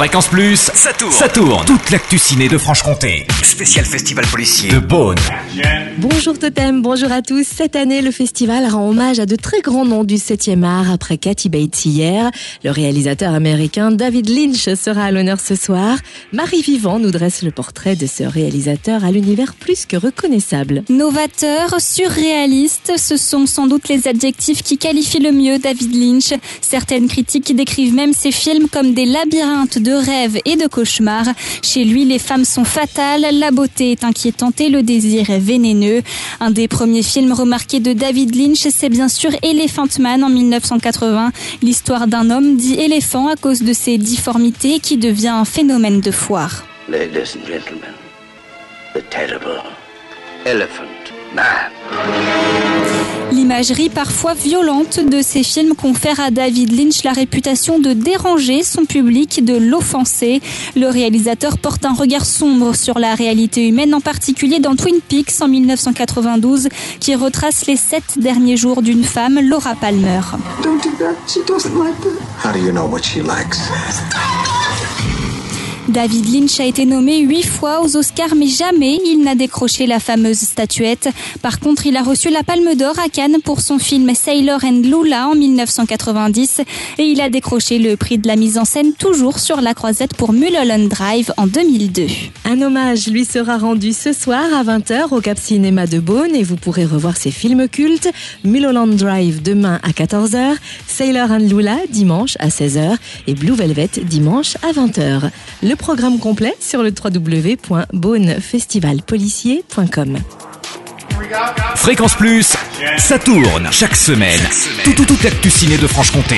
Fréquence Plus, ça tourne. Ça tourne. Toute l'actu ciné de Franche-Comté. Spécial festival policier de Beaune. Bonjour Totem, bonjour à tous. Cette année, le festival rend hommage à de très grands noms du 7e art après Kathy Bates hier. Le réalisateur américain David Lynch sera à l'honneur ce soir. Marie Vivant nous dresse le portrait de ce réalisateur à l'univers plus que reconnaissable. Novateur, surréaliste, ce sont sans doute les adjectifs qui qualifient le mieux David Lynch. Certaines critiques décrivent même ses films comme des labyrinthes de rêves et de cauchemars. Chez lui, les femmes sont fatales, la beauté est inquiétante et le désir est vénéneux. Un des premiers films remarqués de David Lynch, c'est bien sûr Elephant Man en 1980, l'histoire d'un homme dit éléphant à cause de ses difformités qui devient un phénomène de foire. Ladies and gentlemen, the terrible Elephant Man. L'imagerie parfois violente de ces films confère à David Lynch la réputation de déranger son public, de l'offenser. Le réalisateur porte un regard sombre sur la réalité humaine, en particulier dans Twin Peaks en 1992, qui retrace les sept derniers jours d'une femme, Laura Palmer. Don't do that. She doesn't like that. How do you know what she likes? David Lynch a été nommé huit fois aux Oscars, mais jamais il n'a décroché la fameuse statuette. Par contre, il a reçu la Palme d'Or à Cannes pour son film Sailor and Lula en 1990 et il a décroché le prix de la mise en scène toujours sur la croisette pour Mulholland Drive en 2002. Un hommage lui sera rendu ce soir à 20h au Cap Cinéma de Beaune et vous pourrez revoir ses films cultes Mulholland Drive demain à 14h, Sailor and Lula dimanche à 16h et Blue Velvet dimanche à 20h. Le programme complet sur le www.beaunefestivalpolicier.com. Fréquence Plus, ça tourne chaque semaine. Tout, tout, toute l'actu ciné de Franche-Comté.